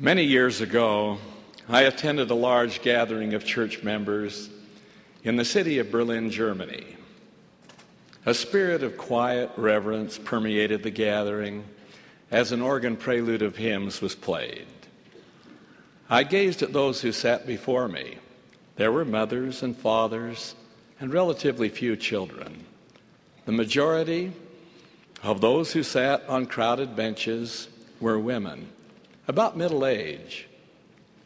Many years ago, I attended a large gathering of church members in the city of Berlin, Germany. A spirit of quiet reverence permeated the gathering as an organ prelude of hymns was played. I gazed at those who sat before me. There were mothers and fathers and relatively few children. The majority of those who sat on crowded benches were women about middle age,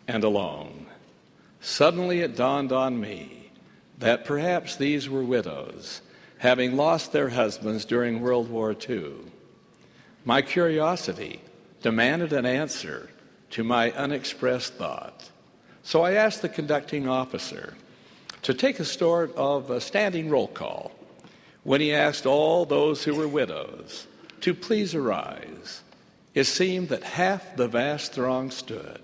and alone. Suddenly it dawned on me that perhaps these were widows, having lost their husbands during World War II. My curiosity demanded an answer to my unexpressed thought. So I asked the conducting officer to take a sort of a standing roll call when he asked all those who were widows to please arise it seemed that half the vast throng stood.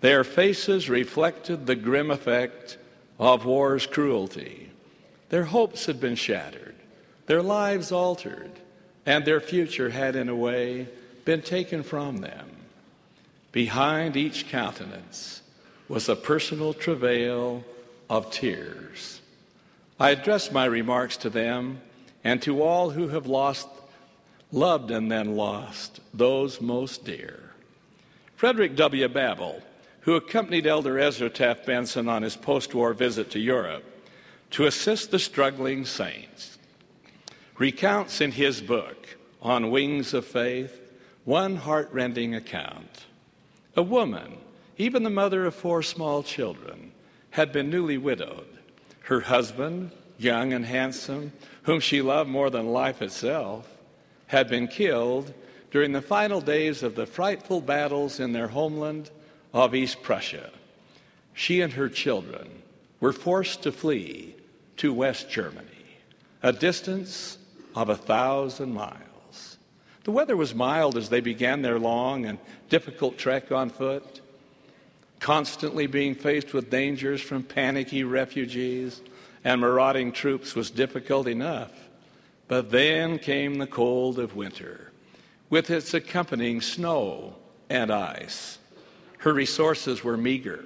Their faces reflected the grim effect of war's cruelty. Their hopes had been shattered, their lives altered, and their future had, in a way, been taken from them. Behind each countenance was a personal travail of tears. I addressed my remarks to them and to all who have lost loved and then lost those most dear. Frederick W. Babbel, who accompanied Elder Ezra Taft Benson on his post war visit to Europe to assist the struggling saints, recounts in his book, On Wings of Faith, one heartrending account. A woman, even the mother of four small children, had been newly widowed. Her husband, young and handsome, whom she loved more than life itself, had been killed during the final days of the frightful battles in their homeland of East Prussia. She and her children were forced to flee to West Germany, a distance of a thousand miles. The weather was mild as they began their long and difficult trek on foot, constantly being faced with dangers from panicky refugees and marauding troops was difficult enough. But then came the cold of winter, with its accompanying snow and ice. Her resources were meager.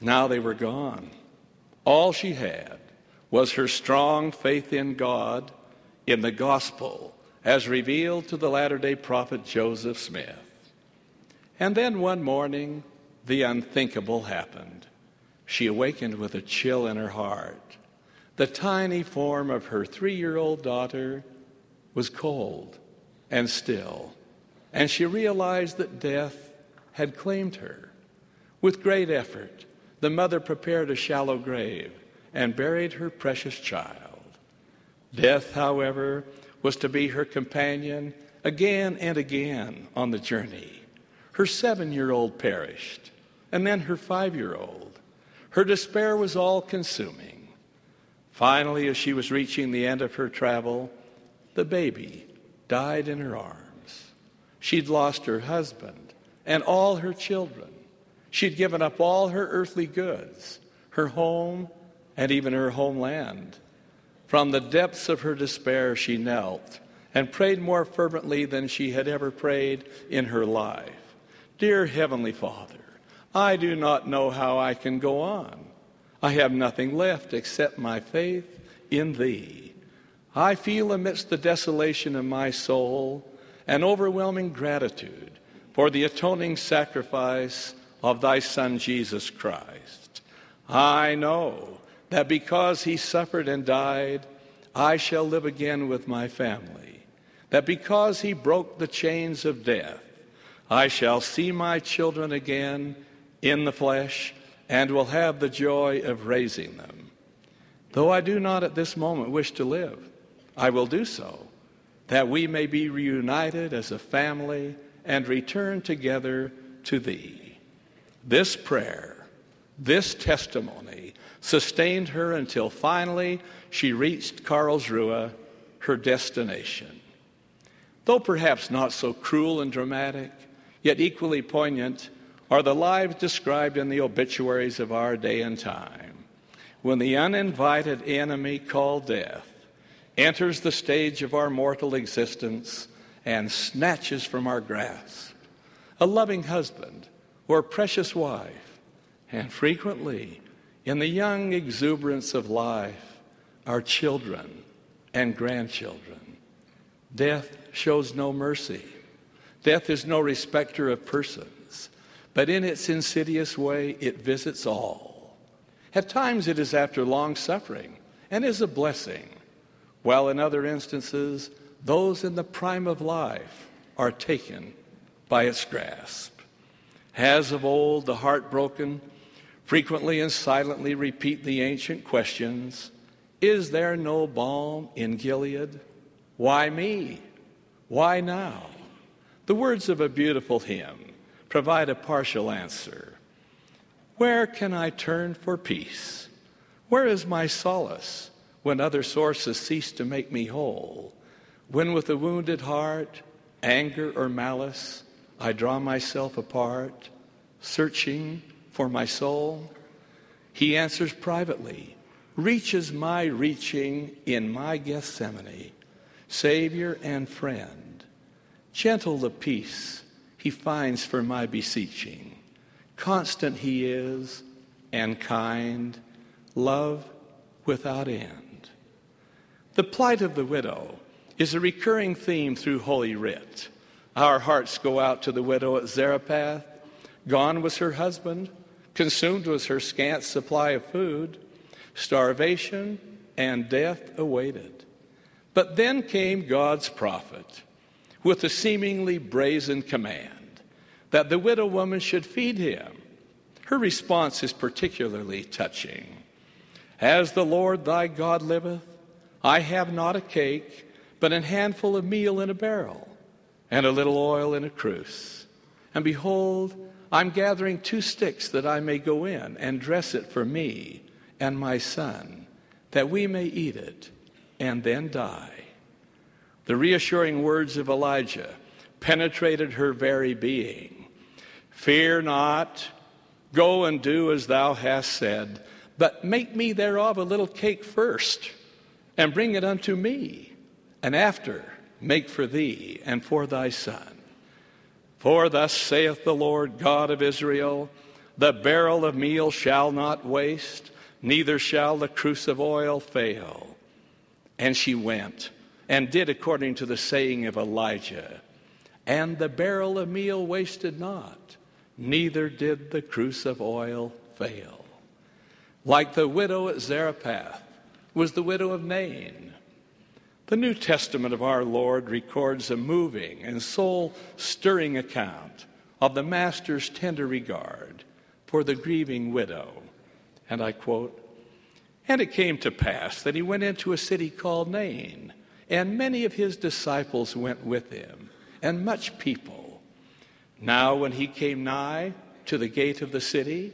Now they were gone. All she had was her strong faith in God, in the gospel, as revealed to the latter day prophet Joseph Smith. And then one morning, the unthinkable happened. She awakened with a chill in her heart the tiny form of her three year old daughter was cold and still, and she realized that death had claimed her. With great effort, the mother prepared a shallow grave and buried her precious child. Death, however, was to be her companion again and again on the journey. Her seven year old perished, and then her five year old. Her despair was all consuming. Finally, as she was reaching the end of her travel, the baby died in her arms. She'd lost her husband and all her children. She'd given up all her earthly goods, her home, and even her homeland. From the depths of her despair, she knelt and prayed more fervently than she had ever prayed in her life. Dear Heavenly Father, I do not know how I can go on. I have nothing left except my faith in Thee. I feel amidst the desolation of my soul an overwhelming gratitude for the atoning sacrifice of Thy Son, Jesus Christ. I know that because He suffered and died, I shall live again with my family. That because He broke the chains of death, I shall see my children again in the flesh and will have the joy of raising them. Though I do not at this moment wish to live, I will do so, that we may be reunited as a family and return together to Thee. This prayer, this testimony, sustained her until finally she reached Karlsruhe, her destination. Though perhaps not so cruel and dramatic, yet equally poignant, are the lives described in the obituaries of our day and time. When the uninvited enemy called death enters the stage of our mortal existence and snatches from our grasp a loving husband, or precious wife, and frequently, in the young exuberance of life, our children and grandchildren. Death shows no mercy. Death is no respecter of persons, but in its insidious way, it visits all. At times, it is after long suffering and is a blessing, while in other instances, those in the prime of life are taken by its grasp. As of old, the heartbroken frequently and silently repeat the ancient questions Is there no balm in Gilead? Why me? Why now? The words of a beautiful hymn provide a partial answer. Where can I turn for peace? Where is my solace when other sources cease to make me whole? When with a wounded heart, anger or malice, I draw myself apart, searching for my soul? He answers privately, reaches my reaching in my Gethsemane, Savior and friend Gentle the peace he finds for my beseeching. Constant he is and kind, love without end. The plight of the widow is a recurring theme through Holy Writ. Our hearts go out to the widow at Zarephath. Gone was her husband, consumed was her scant supply of food, starvation and death awaited. But then came God's prophet with a seemingly brazen command that the widow woman should feed him. Her response is particularly touching. As the Lord thy God liveth, I have not a cake, but an handful of meal in a barrel, and a little oil in a cruse. And behold, I'm gathering two sticks that I may go in and dress it for me and my son, that we may eat it and then die. The reassuring words of Elijah penetrated her very being. Fear not, go and do as thou hast said, but make me thereof a little cake first, and bring it unto me, and after make for thee and for thy son. For thus saith the Lord God of Israel The barrel of meal shall not waste, neither shall the cruse of oil fail. And she went and did according to the saying of Elijah. And the barrel of meal wasted not, neither did the cruse of oil fail. Like the widow at Zarephath was the widow of Nain. The New Testament of our Lord records a moving and soul stirring account of the Master's tender regard for the grieving widow. And I quote, And it came to pass that he went into a city called Nain and many of his disciples went with him, and much people. Now, when he came nigh to the gate of the city,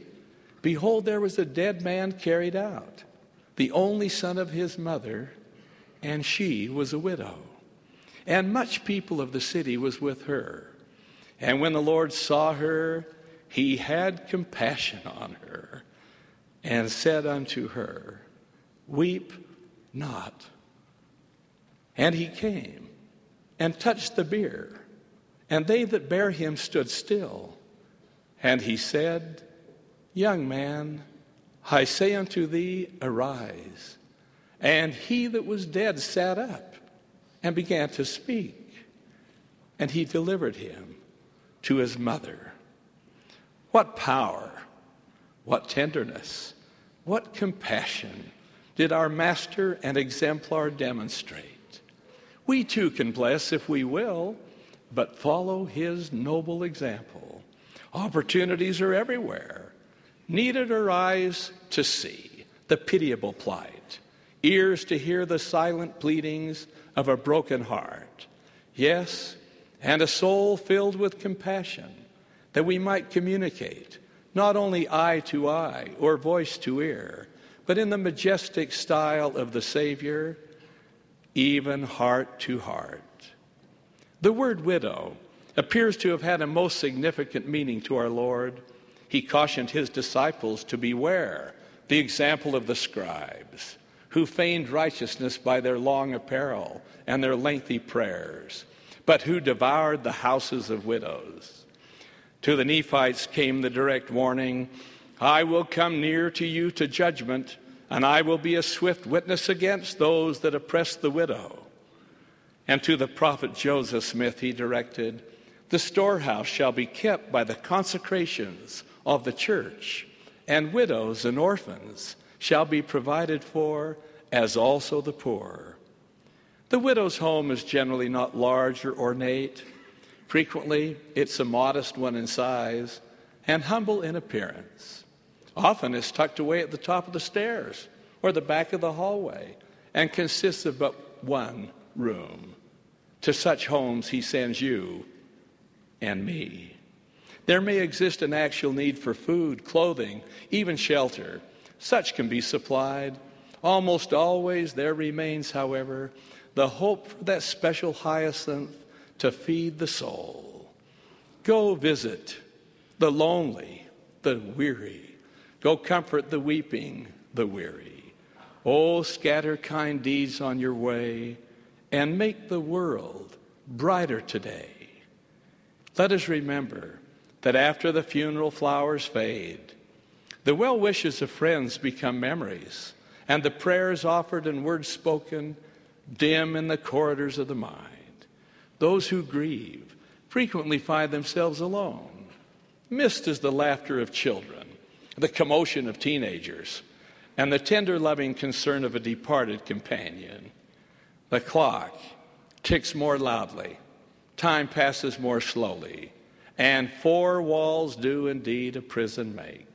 behold, there was a dead man carried out, the only son of his mother, and she was a widow. And much people of the city was with her. And when the Lord saw her, he had compassion on her, and said unto her, Weep not. And he came and touched the bier, and they that bare him stood still. And he said, Young man, I say unto thee, arise. And he that was dead sat up and began to speak. And he delivered him to his mother. What power, what tenderness, what compassion did our master and exemplar demonstrate? We too can bless if we will, but follow his noble example. Opportunities are everywhere. Needed are eyes to see the pitiable plight, ears to hear the silent pleadings of a broken heart. Yes, and a soul filled with compassion that we might communicate not only eye to eye or voice to ear, but in the majestic style of the Savior even heart to heart. The word widow appears to have had a most significant meaning to our Lord. He cautioned his disciples to beware the example of the scribes, who feigned righteousness by their long apparel and their lengthy prayers, but who devoured the houses of widows. To the Nephites came the direct warning I will come near to you to judgment, and I will be a swift witness against those that oppress the widow. And to the prophet Joseph Smith he directed, The storehouse shall be kept by the consecrations of the church, and widows and orphans shall be provided for, as also the poor. The widow's home is generally not large or ornate. Frequently, it's a modest one in size and humble in appearance. Often, it's tucked away at the top of the stairs or the back of the hallway and consists of but one room. To such homes, he sends you and me. There may exist an actual need for food, clothing, even shelter. Such can be supplied. Almost always there remains, however, the hope for that special hyacinth to feed the soul. Go visit the lonely, the weary. Go comfort the weeping, the weary. Oh, scatter kind deeds on your way and make the world brighter today. Let us remember that after the funeral flowers fade, the well wishes of friends become memories, and the prayers offered and words spoken dim in the corridors of the mind. Those who grieve frequently find themselves alone. Missed is the laughter of children, the commotion of teenagers, and the tender loving concern of a departed companion. The clock ticks more loudly, time passes more slowly, and four walls do indeed a prison make.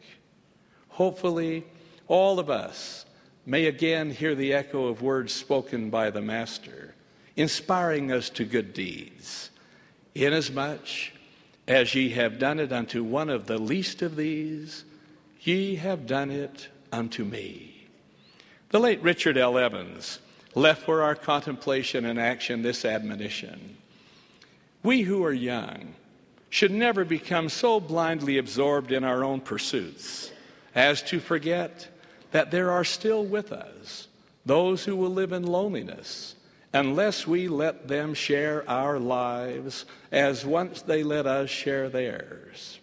Hopefully, all of us may again hear the echo of words spoken by the Master inspiring us to good deeds. Inasmuch as ye have done it unto one of the least of these, ye have done it unto me. The late Richard L. Evans left for our contemplation and action this admonition. We who are young should never become so blindly absorbed in our own pursuits as to forget that there are still with us those who will live in loneliness unless we let them share our lives as once they let us share theirs.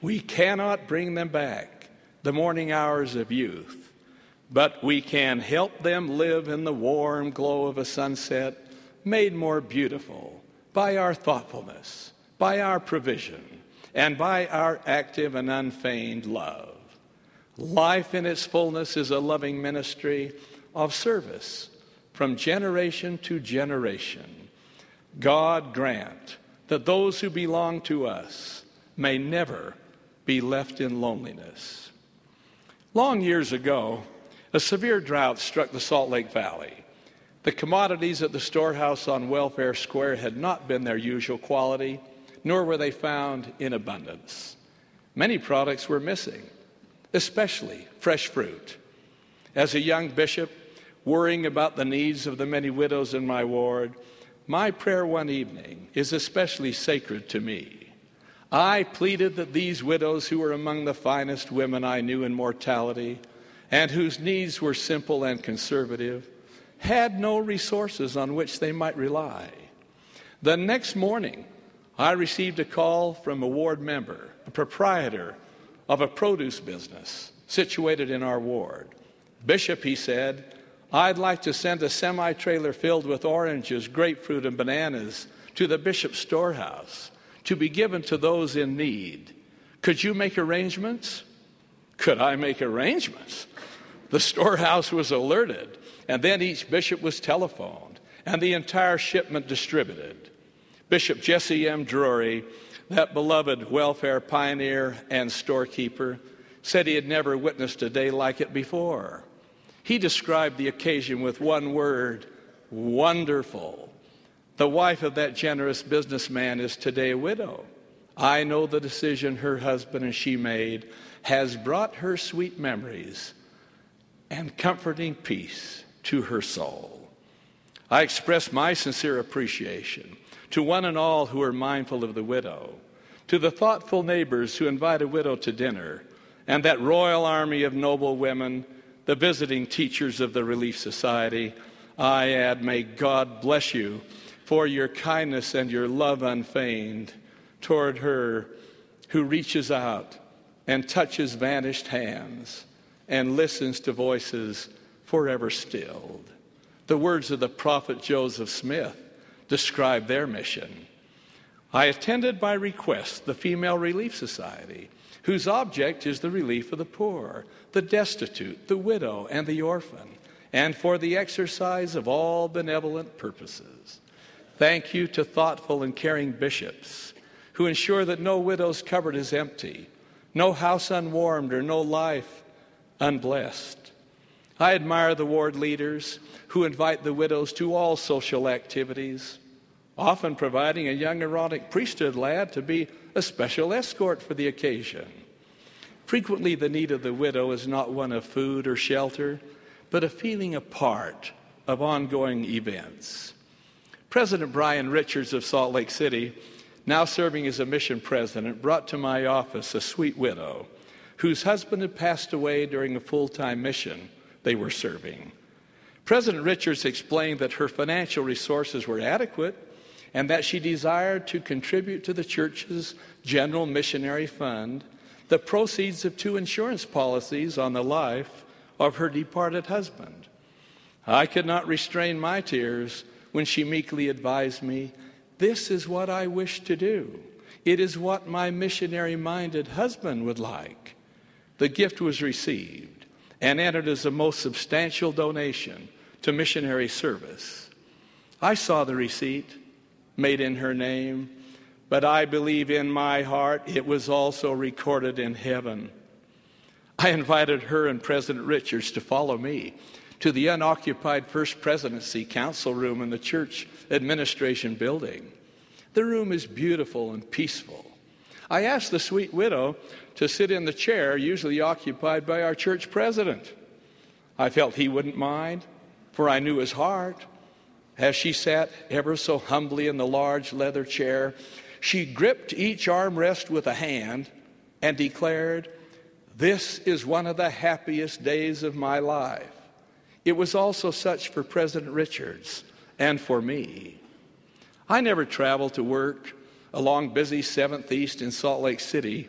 We cannot bring them back the morning hours of youth, but we can help them live in the warm glow of a sunset made more beautiful by our thoughtfulness, by our provision, and by our active and unfeigned love. Life in its fullness is a loving ministry of service from generation to generation. God grant that those who belong to us may never be left in loneliness. Long years ago, a severe drought struck the Salt Lake Valley. The commodities at the storehouse on Welfare Square had not been their usual quality, nor were they found in abundance. Many products were missing, especially fresh fruit. As a young bishop, worrying about the needs of the many widows in my ward, my prayer one evening is especially sacred to me. I pleaded that these widows, who were among the finest women I knew in mortality, and whose needs were simple and conservative, had no resources on which they might rely. The next morning, I received a call from a ward member, a proprietor of a produce business situated in our ward. Bishop, he said, I'd like to send a semi trailer filled with oranges, grapefruit, and bananas to the bishop's storehouse to be given to those in need. Could you make arrangements? Could I make arrangements? The storehouse was alerted, and then each bishop was telephoned, and the entire shipment distributed. Bishop Jesse M. Drury, that beloved welfare pioneer and storekeeper, said he had never witnessed a day like it before. He described the occasion with one word wonderful. The wife of that generous businessman is today a widow. I know the decision her husband and she made has brought her sweet memories and comforting peace to her soul. I express my sincere appreciation to one and all who are mindful of the widow, to the thoughtful neighbors who invite a widow to dinner, and that royal army of noble women the visiting teachers of the Relief Society, I add, may God bless you for your kindness and your love unfeigned toward her who reaches out and touches vanished hands and listens to voices forever stilled. The words of the prophet Joseph Smith describe their mission. I attended by request the Female Relief Society, whose object is the relief of the poor, the destitute, the widow, and the orphan, and for the exercise of all benevolent purposes. Thank you to thoughtful and caring bishops who ensure that no widow's cupboard is empty, no house unwarmed, or no life unblessed. I admire the ward leaders who invite the widows to all social activities, often providing a young Aaronic priesthood lad to be a special escort for the occasion. Frequently, the need of the widow is not one of food or shelter, but a feeling apart of ongoing events. President Brian Richards of Salt Lake City, now serving as a mission president, brought to my office a sweet widow whose husband had passed away during a full time mission they were serving. President Richards explained that her financial resources were adequate and that she desired to contribute to the church's general missionary fund the proceeds of two insurance policies on the life of her departed husband. I could not restrain my tears when she meekly advised me, This is what I wish to do. It is what my missionary minded husband would like. The gift was received and entered as a most substantial donation to missionary service. I saw the receipt made in her name, but I believe in my heart it was also recorded in heaven. I invited her and President Richards to follow me to the unoccupied First Presidency Council room in the church administration building. The room is beautiful and peaceful. I asked the sweet widow to sit in the chair usually occupied by our church president. I felt he wouldn't mind, for I knew his heart. As she sat ever so humbly in the large leather chair, she gripped each armrest with a hand and declared, This is one of the happiest days of my life. It was also such for President Richards and for me. I never traveled to work along busy 7th East in Salt Lake City,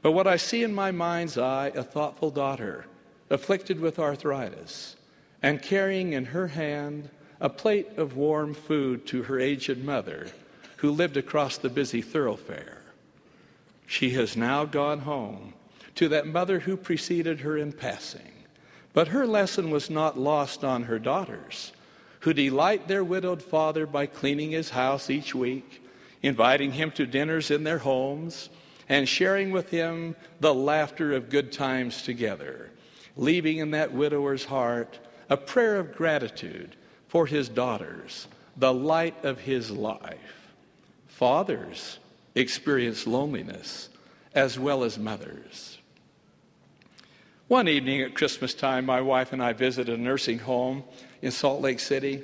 but what I see in my mind's eye a thoughtful daughter afflicted with arthritis and carrying in her hand a plate of warm food to her aged mother who lived across the busy thoroughfare. She has now gone home to that mother who preceded her in passing. But her lesson was not lost on her daughters, who delight their widowed father by cleaning his house each week, inviting him to dinners in their homes, and sharing with him the laughter of good times together, leaving in that widower's heart a prayer of gratitude for his daughters, the light of his life. Fathers experience loneliness as well as mothers. One evening at Christmas time, my wife and I visited a nursing home in Salt Lake City.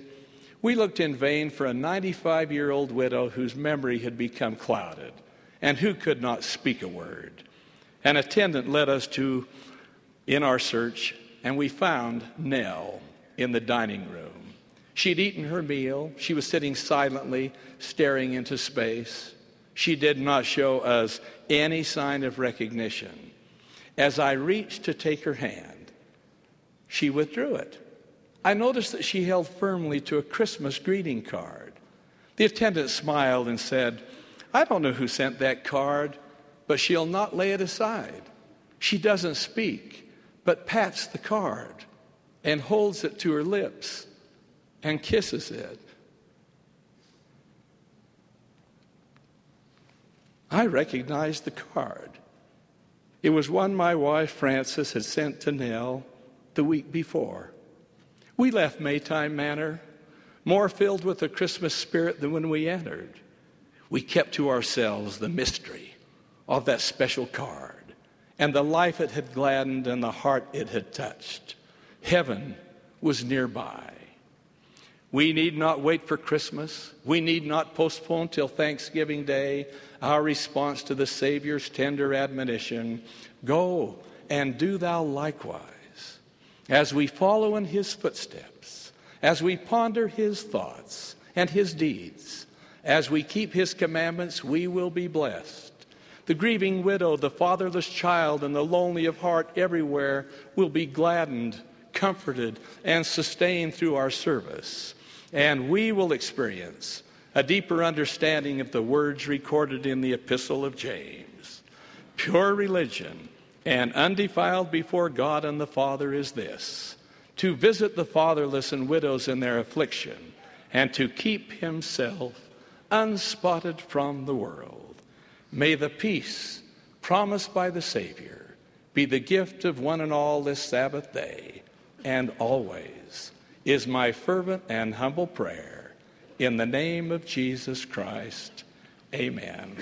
We looked in vain for a 95 year old widow whose memory had become clouded and who could not speak a word. An attendant led us to in our search, and we found Nell in the dining room. She'd eaten her meal. She was sitting silently, staring into space. She did not show us any sign of recognition. As I reached to take her hand, she withdrew it. I noticed that she held firmly to a Christmas greeting card. The attendant smiled and said, I don't know who sent that card, but she'll not lay it aside. She doesn't speak, but pats the card and holds it to her lips and kisses it. I recognized the card. It was one my wife Frances had sent to Nell the week before. We left Maytime Manor more filled with the Christmas spirit than when we entered. We kept to ourselves the mystery of that special card and the life it had gladdened and the heart it had touched. Heaven was nearby. We need not wait for Christmas. We need not postpone till Thanksgiving Day our response to the Savior's tender admonition Go and do thou likewise. As we follow in his footsteps, as we ponder his thoughts and his deeds, As we keep his commandments, we will be blessed. The grieving widow, the fatherless child, and the lonely of heart everywhere will be gladdened, comforted, and sustained through our service. And we will experience a deeper understanding of the words recorded in the Epistle of James. Pure religion and undefiled before God and the Father is this to visit the fatherless and widows in their affliction, and to keep himself unspotted from the world. May the peace promised by the Savior be the gift of one and all this Sabbath day and always, is my fervent and humble prayer. In the name of Jesus Christ, amen.